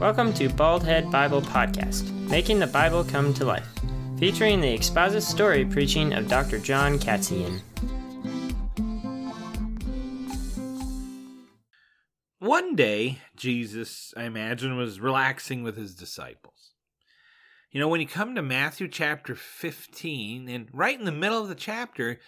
Welcome to Baldhead Bible Podcast, making the Bible come to life, featuring the expository preaching of Dr. John Katzian. One day, Jesus, I imagine, was relaxing with his disciples. You know, when you come to Matthew chapter 15, and right in the middle of the chapter,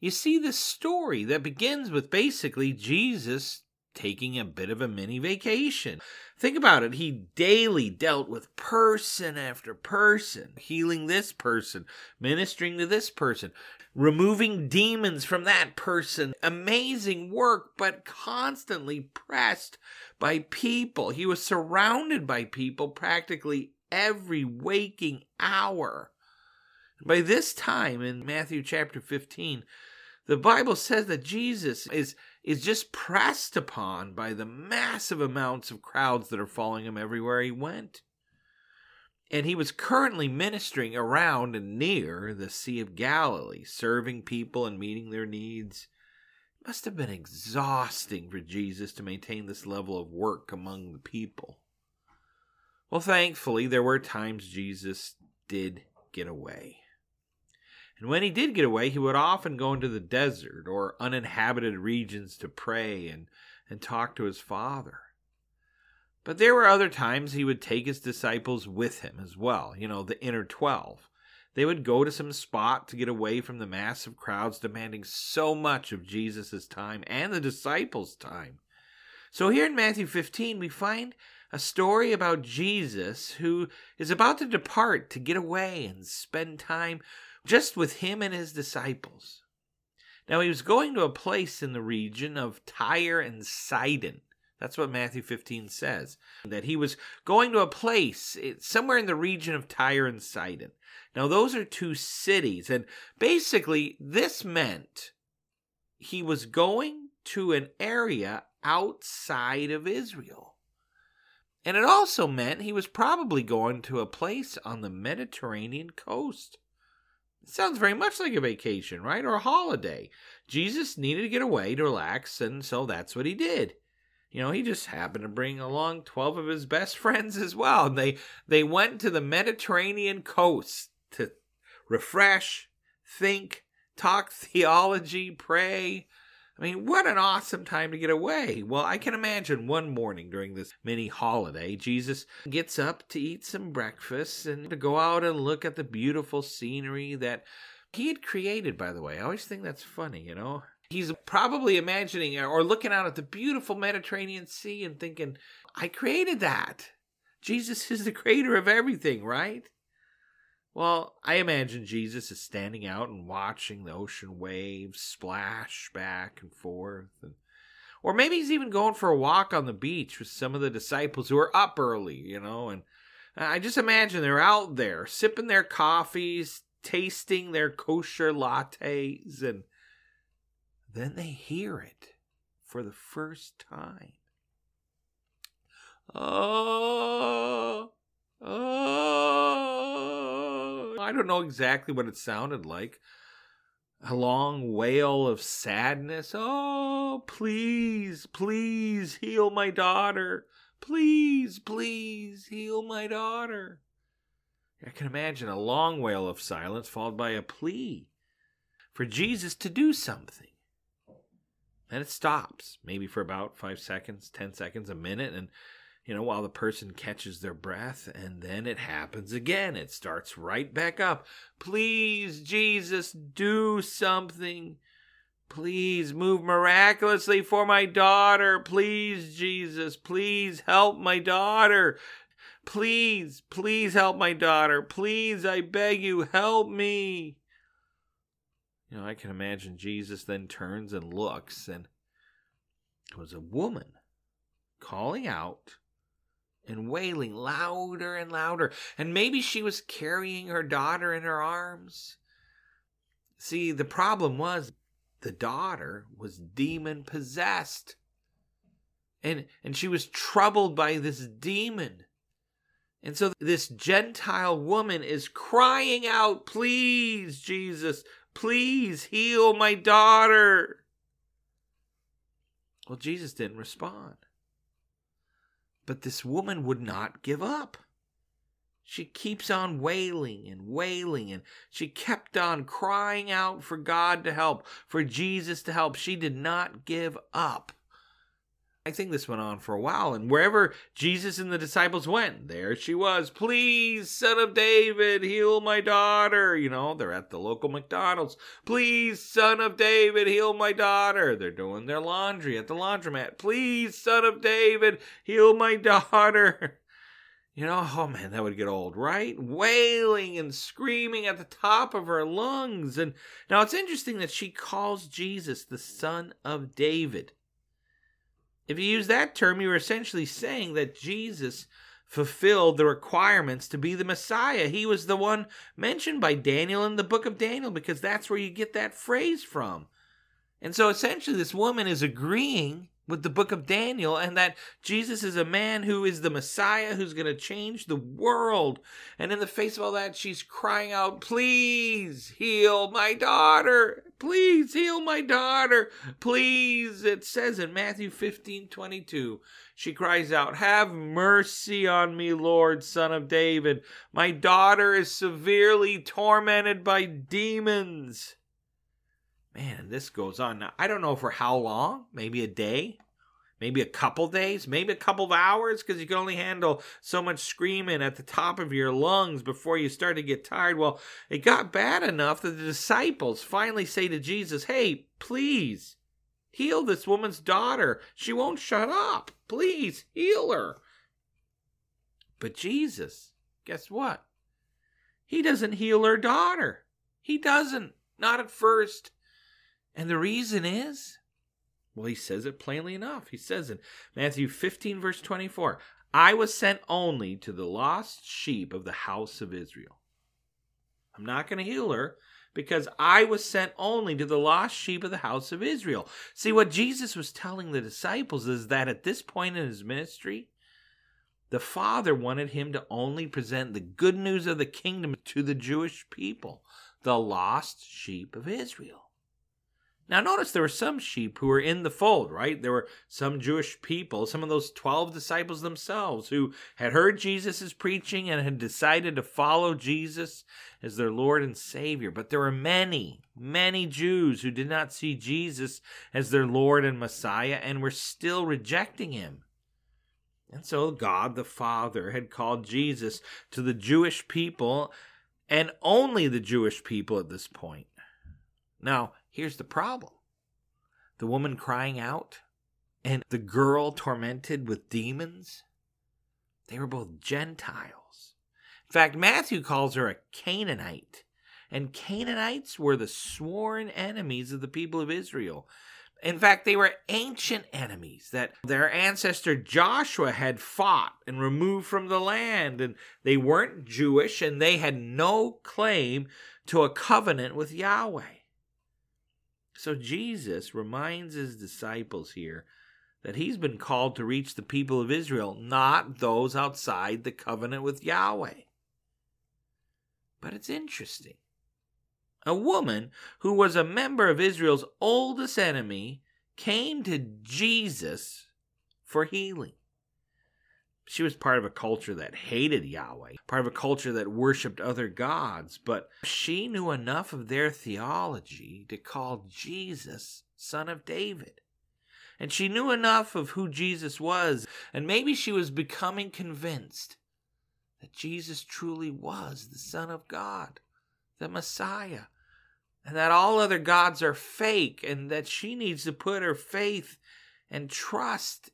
you see this story that begins with basically Jesus taking a bit of a mini vacation. Think about it. He daily dealt with person after person, healing this person, ministering to this person, removing demons from that person. Amazing work, but constantly pressed by people. He was surrounded by people practically every waking hour. By this time in Matthew chapter 15, the Bible says that Jesus is is just pressed upon by the massive amounts of crowds that are following him everywhere he went. And he was currently ministering around and near the Sea of Galilee, serving people and meeting their needs. It must have been exhausting for Jesus to maintain this level of work among the people. Well, thankfully, there were times Jesus did get away. And when he did get away, he would often go into the desert or uninhabited regions to pray and, and talk to his Father. But there were other times he would take his disciples with him as well, you know, the inner twelve. They would go to some spot to get away from the massive crowds demanding so much of Jesus' time and the disciples' time. So here in Matthew 15, we find a story about Jesus who is about to depart to get away and spend time just with him and his disciples. Now he was going to a place in the region of Tyre and Sidon. That's what Matthew 15 says. That he was going to a place eh, somewhere in the region of Tyre and Sidon. Now, those are two cities. And basically, this meant he was going to an area outside of Israel. And it also meant he was probably going to a place on the Mediterranean coast. Sounds very much like a vacation, right? Or a holiday. Jesus needed to get away to relax, and so that's what he did. You know, he just happened to bring along 12 of his best friends as well. And they, they went to the Mediterranean coast to refresh, think, talk theology, pray, I mean, what an awesome time to get away. Well, I can imagine one morning during this mini holiday, Jesus gets up to eat some breakfast and to go out and look at the beautiful scenery that he had created, by the way. I always think that's funny, you know? He's probably imagining or looking out at the beautiful Mediterranean Sea and thinking, I created that. Jesus is the creator of everything, right? Well, I imagine Jesus is standing out and watching the ocean waves splash back and forth. And, or maybe he's even going for a walk on the beach with some of the disciples who are up early, you know. And I just imagine they're out there sipping their coffees, tasting their kosher lattes, and then they hear it for the first time. Oh, oh. I don't know exactly what it sounded like. A long wail of sadness. Oh, please, please heal my daughter. Please, please heal my daughter. I can imagine a long wail of silence followed by a plea for Jesus to do something. Then it stops, maybe for about five seconds, ten seconds, a minute, and you know, while the person catches their breath, and then it happens again. It starts right back up. Please, Jesus, do something. Please move miraculously for my daughter. Please, Jesus, please help my daughter. Please, please help my daughter. Please, I beg you, help me. You know, I can imagine Jesus then turns and looks, and it was a woman calling out and wailing louder and louder. And maybe she was carrying her daughter in her arms. See, the problem was the daughter was demon possessed. And, and she was troubled by this demon. And so this Gentile woman is crying out, Please, Jesus, please heal my daughter. Well, Jesus didn't respond. But this woman would not give up. She keeps on wailing and wailing, and she kept on crying out for God to help, for Jesus to help. She did not give up. I think this went on for a while, and wherever Jesus and the disciples went, there she was. Please, son of David, heal my daughter. You know, they're at the local McDonald's. Please, son of David, heal my daughter. They're doing their laundry at the laundromat. Please, son of David, heal my daughter. You know, oh man, that would get old, right? Wailing and screaming at the top of her lungs. And now it's interesting that she calls Jesus the son of David. If you use that term, you're essentially saying that Jesus fulfilled the requirements to be the Messiah. He was the one mentioned by Daniel in the book of Daniel because that's where you get that phrase from. And so essentially, this woman is agreeing with the book of Daniel and that Jesus is a man who is the Messiah who's going to change the world. And in the face of all that, she's crying out, Please heal my daughter. Please heal my daughter. Please. It says in Matthew 15 22, she cries out, Have mercy on me, Lord, son of David. My daughter is severely tormented by demons. Man, this goes on. Now, I don't know for how long, maybe a day, maybe a couple days, maybe a couple of hours, because you can only handle so much screaming at the top of your lungs before you start to get tired. Well, it got bad enough that the disciples finally say to Jesus, Hey, please heal this woman's daughter. She won't shut up. Please heal her. But Jesus, guess what? He doesn't heal her daughter. He doesn't. Not at first. And the reason is, well, he says it plainly enough. He says in Matthew 15, verse 24, I was sent only to the lost sheep of the house of Israel. I'm not going to heal her because I was sent only to the lost sheep of the house of Israel. See, what Jesus was telling the disciples is that at this point in his ministry, the Father wanted him to only present the good news of the kingdom to the Jewish people, the lost sheep of Israel. Now, notice there were some sheep who were in the fold, right? There were some Jewish people, some of those 12 disciples themselves, who had heard Jesus' preaching and had decided to follow Jesus as their Lord and Savior. But there were many, many Jews who did not see Jesus as their Lord and Messiah and were still rejecting him. And so God the Father had called Jesus to the Jewish people and only the Jewish people at this point. Now, Here's the problem the woman crying out and the girl tormented with demons, they were both Gentiles. In fact, Matthew calls her a Canaanite, and Canaanites were the sworn enemies of the people of Israel. In fact, they were ancient enemies that their ancestor Joshua had fought and removed from the land. And they weren't Jewish and they had no claim to a covenant with Yahweh. So Jesus reminds his disciples here that he's been called to reach the people of Israel, not those outside the covenant with Yahweh. But it's interesting. A woman who was a member of Israel's oldest enemy came to Jesus for healing. She was part of a culture that hated Yahweh, part of a culture that worshiped other gods, but she knew enough of their theology to call Jesus son of David. And she knew enough of who Jesus was, and maybe she was becoming convinced that Jesus truly was the Son of God, the Messiah, and that all other gods are fake, and that she needs to put her faith and trust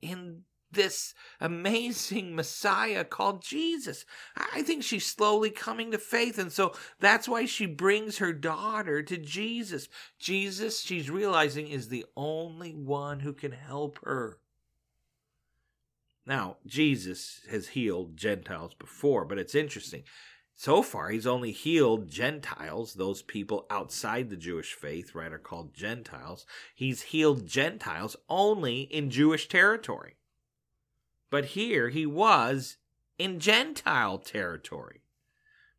in this amazing Messiah called Jesus. I think she's slowly coming to faith. And so that's why she brings her daughter to Jesus. Jesus, she's realizing, is the only one who can help her. Now, Jesus has healed Gentiles before, but it's interesting. So far, he's only healed Gentiles, those people outside the Jewish faith, right, are called Gentiles. He's healed Gentiles only in Jewish territory. But here he was in Gentile territory.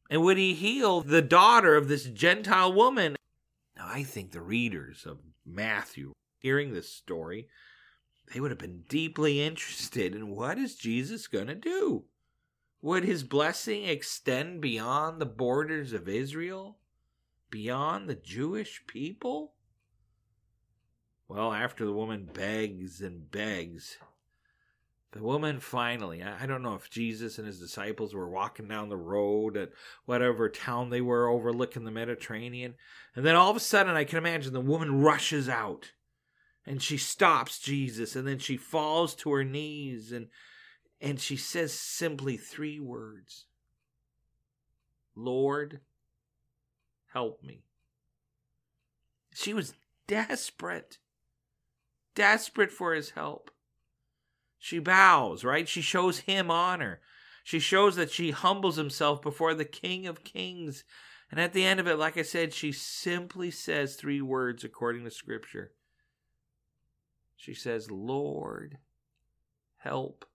And would he heal the daughter of this Gentile woman? Now, I think the readers of Matthew, hearing this story, they would have been deeply interested in what is Jesus going to do? Would his blessing extend beyond the borders of Israel? Beyond the Jewish people? Well, after the woman begs and begs, the woman finally, I don't know if Jesus and his disciples were walking down the road at whatever town they were overlooking the Mediterranean. And then all of a sudden, I can imagine the woman rushes out and she stops Jesus and then she falls to her knees and and she says simply three words Lord, help me. She was desperate, desperate for his help. She bows, right? She shows him honor. She shows that she humbles himself before the King of Kings. And at the end of it, like I said, she simply says three words according to Scripture she says, Lord, help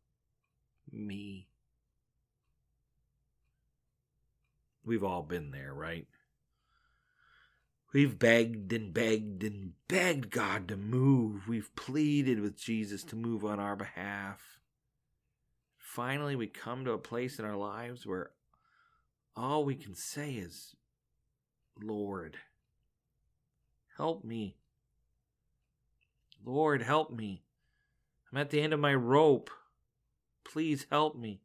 me. We've all been there, right? We've begged and begged and begged God to move. We've pleaded with Jesus to move on our behalf. Finally, we come to a place in our lives where all we can say is, Lord, help me. Lord, help me. I'm at the end of my rope. Please help me.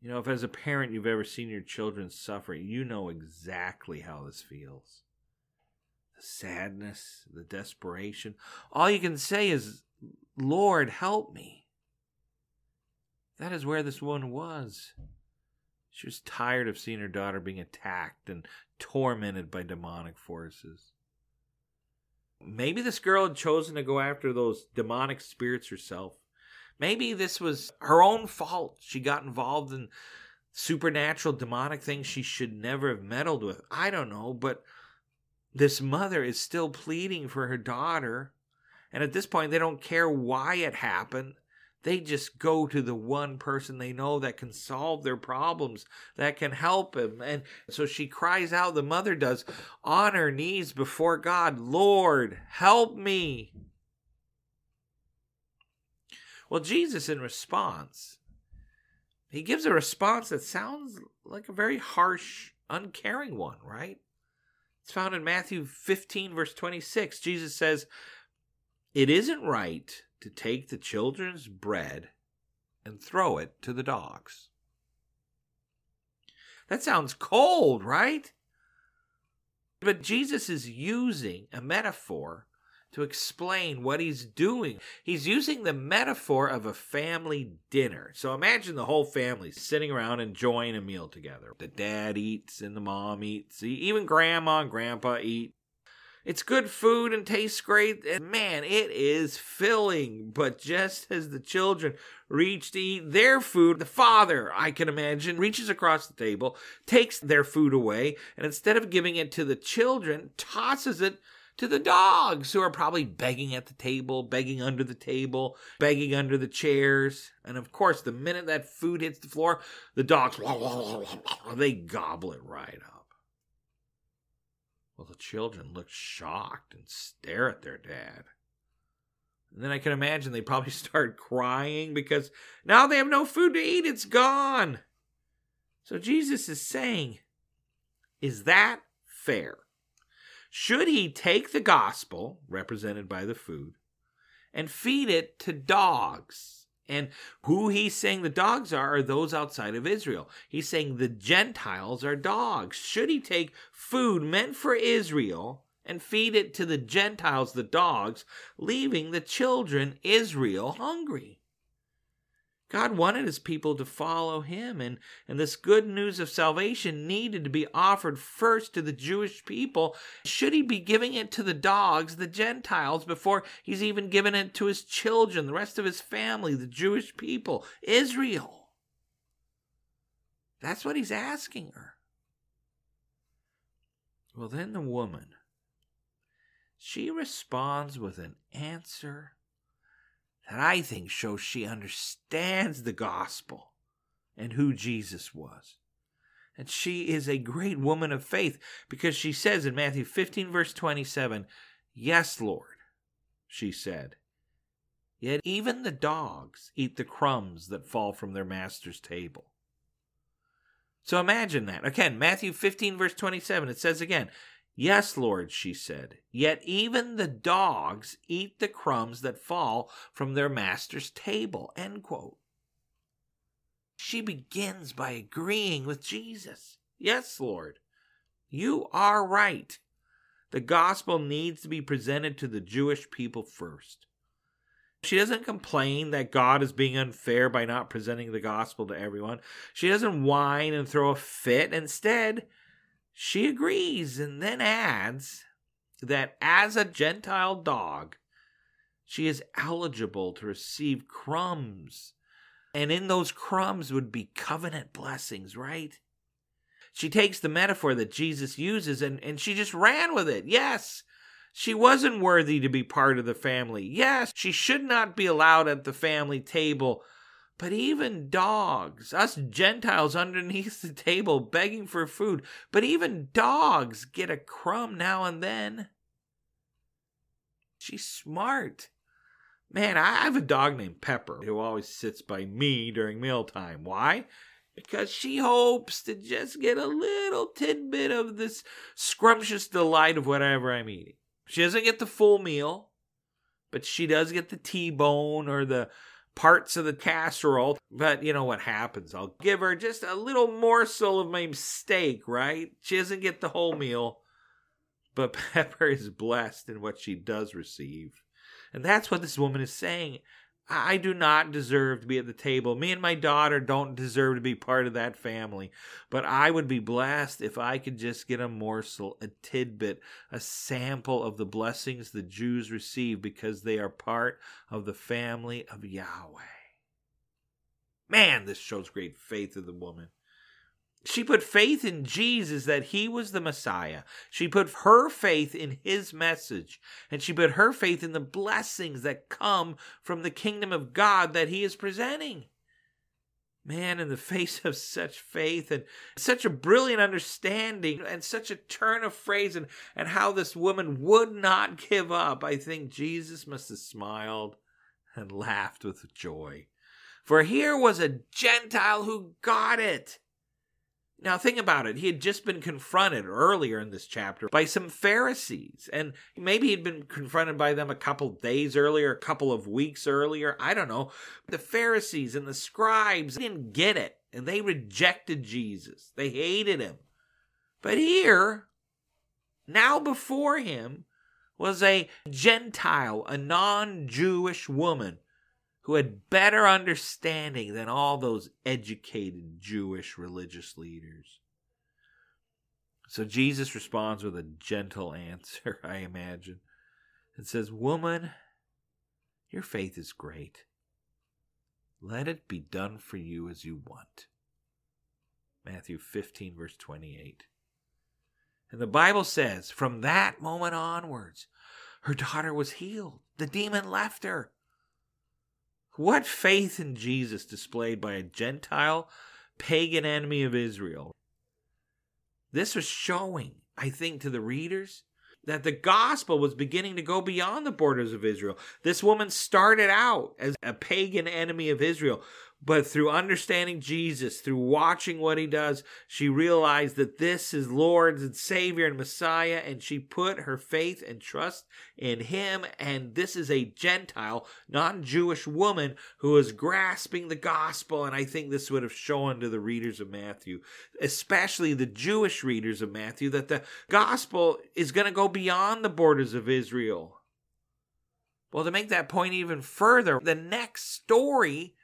You know, if as a parent you've ever seen your children suffer, you know exactly how this feels. The sadness, the desperation. All you can say is, Lord, help me. That is where this woman was. She was tired of seeing her daughter being attacked and tormented by demonic forces. Maybe this girl had chosen to go after those demonic spirits herself. Maybe this was her own fault. She got involved in supernatural demonic things she should never have meddled with. I don't know, but this mother is still pleading for her daughter. And at this point, they don't care why it happened. They just go to the one person they know that can solve their problems, that can help them. And so she cries out, the mother does, on her knees before God, Lord, help me. Well, Jesus, in response, he gives a response that sounds like a very harsh, uncaring one, right? It's found in Matthew 15, verse 26. Jesus says, It isn't right to take the children's bread and throw it to the dogs. That sounds cold, right? But Jesus is using a metaphor to explain what he's doing. He's using the metaphor of a family dinner. So imagine the whole family sitting around enjoying a meal together. The dad eats and the mom eats. Even grandma and grandpa eat. It's good food and tastes great. And man, it is filling. But just as the children reach to eat their food, the father, I can imagine, reaches across the table, takes their food away, and instead of giving it to the children, tosses it to the dogs who are probably begging at the table, begging under the table, begging under the chairs. And of course, the minute that food hits the floor, the dogs, they gobble it right up. Well, the children look shocked and stare at their dad. And then I can imagine they probably start crying because now they have no food to eat. It's gone. So Jesus is saying, Is that fair? Should he take the gospel, represented by the food, and feed it to dogs? And who he's saying the dogs are are those outside of Israel. He's saying the Gentiles are dogs. Should he take food meant for Israel and feed it to the Gentiles, the dogs, leaving the children, Israel, hungry? God wanted his people to follow him, and, and this good news of salvation needed to be offered first to the Jewish people. Should he be giving it to the dogs, the Gentiles, before he's even given it to his children, the rest of his family, the Jewish people, Israel? That's what he's asking her. Well, then the woman, she responds with an answer that I think shows she understands the gospel and who Jesus was. And she is a great woman of faith because she says in Matthew 15, verse 27, Yes, Lord, she said, Yet even the dogs eat the crumbs that fall from their master's table. So imagine that. Again, Matthew 15, verse 27, it says again, Yes, Lord, she said, yet even the dogs eat the crumbs that fall from their master's table. End quote. She begins by agreeing with Jesus. Yes, Lord, you are right. The gospel needs to be presented to the Jewish people first. She doesn't complain that God is being unfair by not presenting the gospel to everyone. She doesn't whine and throw a fit. Instead, she agrees and then adds that as a Gentile dog, she is eligible to receive crumbs. And in those crumbs would be covenant blessings, right? She takes the metaphor that Jesus uses and, and she just ran with it. Yes, she wasn't worthy to be part of the family. Yes, she should not be allowed at the family table. But even dogs, us Gentiles underneath the table begging for food, but even dogs get a crumb now and then. She's smart. Man, I have a dog named Pepper who always sits by me during mealtime. Why? Because she hopes to just get a little tidbit of this scrumptious delight of whatever I'm eating. She doesn't get the full meal, but she does get the T-bone or the parts of the casserole. But you know what happens? I'll give her just a little morsel of my steak, right? She doesn't get the whole meal, but Pepper is blessed in what she does receive. And that's what this woman is saying. I do not deserve to be at the table. Me and my daughter don't deserve to be part of that family. But I would be blessed if I could just get a morsel, a tidbit, a sample of the blessings the Jews receive because they are part of the family of Yahweh. Man, this shows great faith of the woman. She put faith in Jesus that he was the Messiah. She put her faith in his message. And she put her faith in the blessings that come from the kingdom of God that he is presenting. Man, in the face of such faith and such a brilliant understanding and such a turn of phrase and, and how this woman would not give up, I think Jesus must have smiled and laughed with joy. For here was a Gentile who got it. Now, think about it. He had just been confronted earlier in this chapter by some Pharisees, and maybe he'd been confronted by them a couple days earlier, a couple of weeks earlier. I don't know. The Pharisees and the scribes didn't get it, and they rejected Jesus. They hated him. But here, now before him, was a Gentile, a non Jewish woman who had better understanding than all those educated Jewish religious leaders. So Jesus responds with a gentle answer, I imagine, and says, Woman, your faith is great. Let it be done for you as you want. Matthew 15, verse 28. And the Bible says, from that moment onwards, her daughter was healed. The demon left her. What faith in Jesus displayed by a Gentile, pagan enemy of Israel. This was showing, I think, to the readers that the gospel was beginning to go beyond the borders of Israel. This woman started out as a pagan enemy of Israel, but through understanding Jesus, through watching what he does, she realized that this is Lord and Savior and Messiah, and she put her faith and trust in him. And this is a Gentile, non Jewish woman who is grasping the gospel. And I think this would have shown to the readers of Matthew, especially the Jewish readers of Matthew, that the gospel is going to go beyond the borders of Israel. Well, to make that point even further, the next story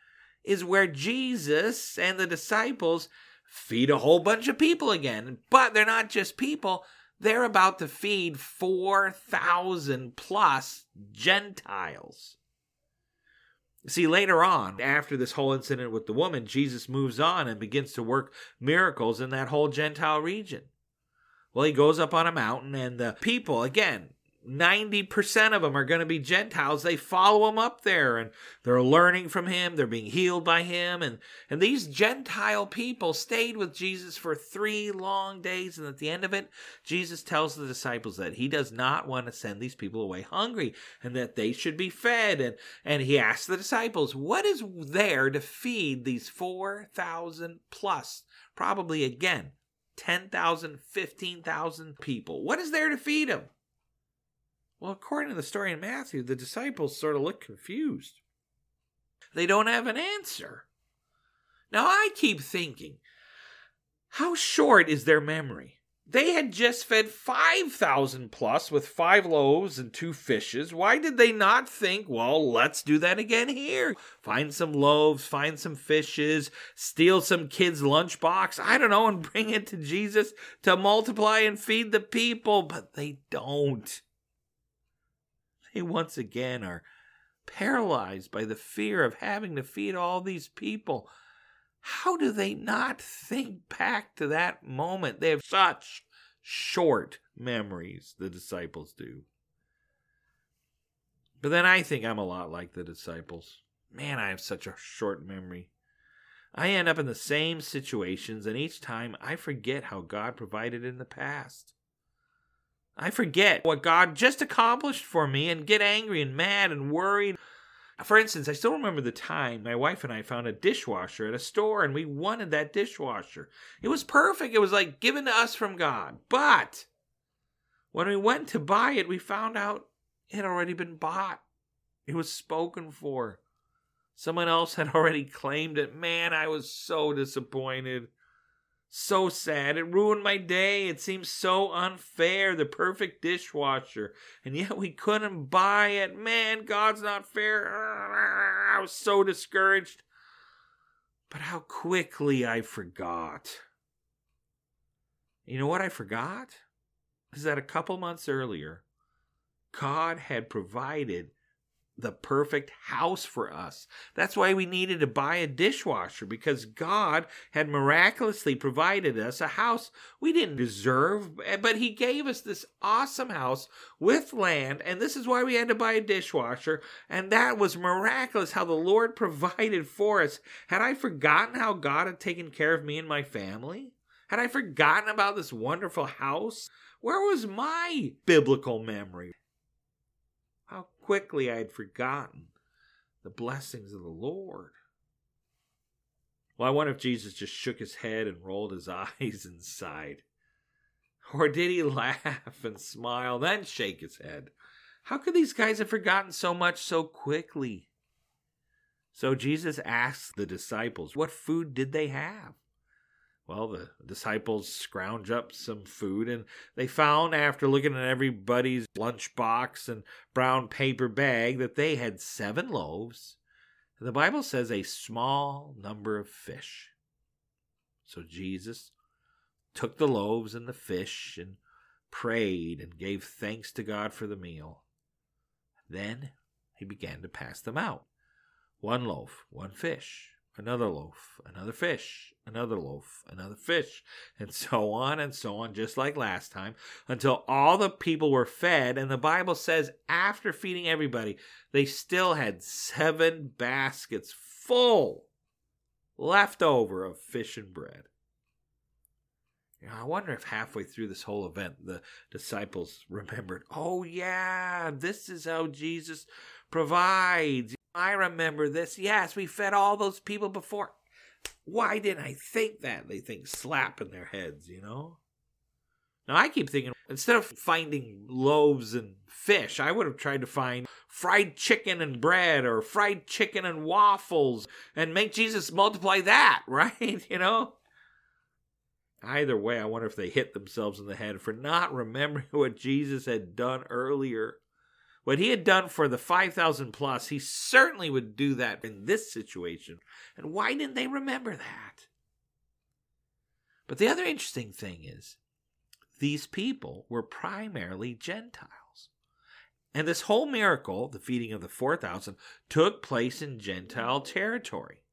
is where Jesus and the disciples feed a whole bunch of people again. But they're not just people, they're about to feed 4,000 plus Gentiles. See, later on, after this whole incident with the woman, Jesus moves on and begins to work miracles in that whole Gentile region. Well, he goes up on a mountain, and the people, again, 90% of them are going to be Gentiles. They follow him up there and they're learning from him. They're being healed by him. And, and these Gentile people stayed with Jesus for three long days. And at the end of it, Jesus tells the disciples that he does not want to send these people away hungry and that they should be fed. And, and he asks the disciples, what is there to feed these 4,000 plus, probably again, 10,000, 15,000 people? What is there to feed them? Well, according to the story in Matthew, the disciples sort of look confused. They don't have an answer. Now, I keep thinking, how short is their memory? They had just fed 5,000 plus with five loaves and two fishes. Why did they not think, well, let's do that again here? Find some loaves, find some fishes, steal some kid's lunchbox, I don't know, and bring it to Jesus to multiply and feed the people. But they don't they once again are paralyzed by the fear of having to feed all these people. How do they not think back to that moment? They have such short memories, the disciples do. But then I think I'm a lot like the disciples. Man, I have such a short memory. I end up in the same situations, and each time I forget how God provided in the past. I forget what God just accomplished for me and get angry and mad and worried. For instance, I still remember the time my wife and I found a dishwasher at a store and we wanted that dishwasher. It was perfect. It was like given to us from God. But when we went to buy it, we found out it had already been bought. It was spoken for. Someone else had already claimed it. Man, I was so disappointed. So sad. It ruined my day. It seems so unfair. The perfect dishwasher. And yet we couldn't buy it. Man, God's not fair. I was so discouraged. But how quickly I forgot. You know what I forgot? Is that a couple months earlier, God had provided the perfect house for us. That's why we needed to buy a dishwasher because God had miraculously provided us a house we didn't deserve, eh, but He gave us this awesome house with land, and this is why we had to buy a dishwasher. And that was miraculous how the Lord provided for us. Had I forgotten how God had taken care of me and my family? Had I forgotten about this wonderful house? Where was my biblical memory? Quickly I had forgotten the blessings of the Lord. Well, I wonder if Jesus just shook his head and rolled his eyes and sighed. Or did he laugh and smile, then shake his head? How could these guys have forgotten so much so quickly? So Jesus asked the disciples, What food did they have? Well, the disciples scrounge up some food, and they found, after looking at everybody's lunchbox and brown paper bag, that they had seven loaves. and The Bible says a small number of fish. So Jesus took the loaves and the fish and prayed and gave thanks to God for the meal. Then he began to pass them out one loaf, one fish, another loaf, another fish, another loaf, another fish, and so on and so on, just like last time, until all the people were fed. And the Bible says, after feeding everybody, they still had seven baskets full left over of fish and bread. You know, I wonder if halfway through this whole event, the disciples remembered, oh, yeah, this is how Jesus provides. I remember this. Yes, we fed all those people before. Why didn't I think that? They think slap in their heads, you know? Now I keep thinking instead of finding loaves and fish, I would have tried to find fried chicken and bread or fried chicken and waffles and make Jesus multiply that, right? You know? Either way, I wonder if they hit themselves in the head for not remembering what Jesus had done earlier. What he had done for the 5,000 plus, he certainly would do that in this situation. And why didn't they remember that? But the other interesting thing is, these people were primarily Gentiles. And this whole miracle, the feeding of the 4,000, took place in Gentile territory.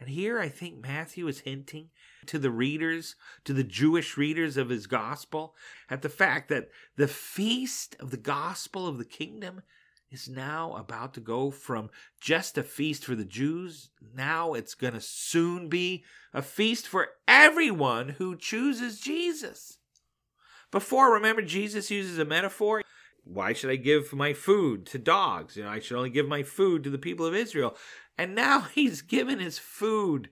And here I think Matthew is hinting to the readers, to the Jewish readers of his gospel, at the fact that the feast of the gospel of the kingdom is now about to go from just a feast for the Jews. Now it's going to soon be a feast for everyone who chooses Jesus. Before, remember, Jesus uses a metaphor. Why should I give my food to dogs? You know, I should only give my food to the people of Israel. And now he's given his food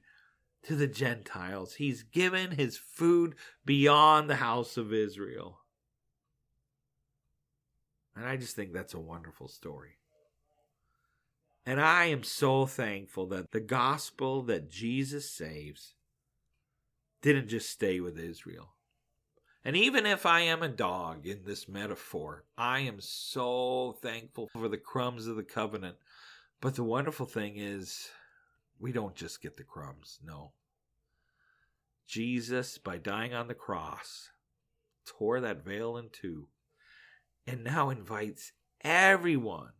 to the Gentiles. He's given his food beyond the house of Israel. And I just think that's a wonderful story. And I am so thankful that the gospel that Jesus saves didn't just stay with Israel. And even if I am a dog in this metaphor, I am so thankful for the crumbs of the covenant. But the wonderful thing is, we don't just get the crumbs, no. Jesus, by dying on the cross, tore that veil in two and now invites everyone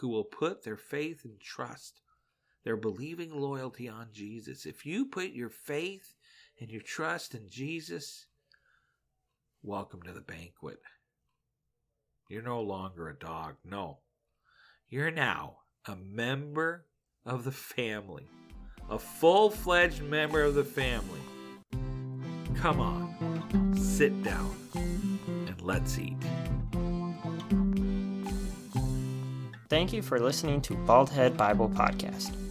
who will put their faith and trust, their believing loyalty on Jesus. If you put your faith and your trust in Jesus, welcome to the banquet. You're no longer a dog. No. You're now a member of the family, a full fledged member of the family. Come on, sit down, and let's eat. Thank you for listening to Baldhead Bible Podcast.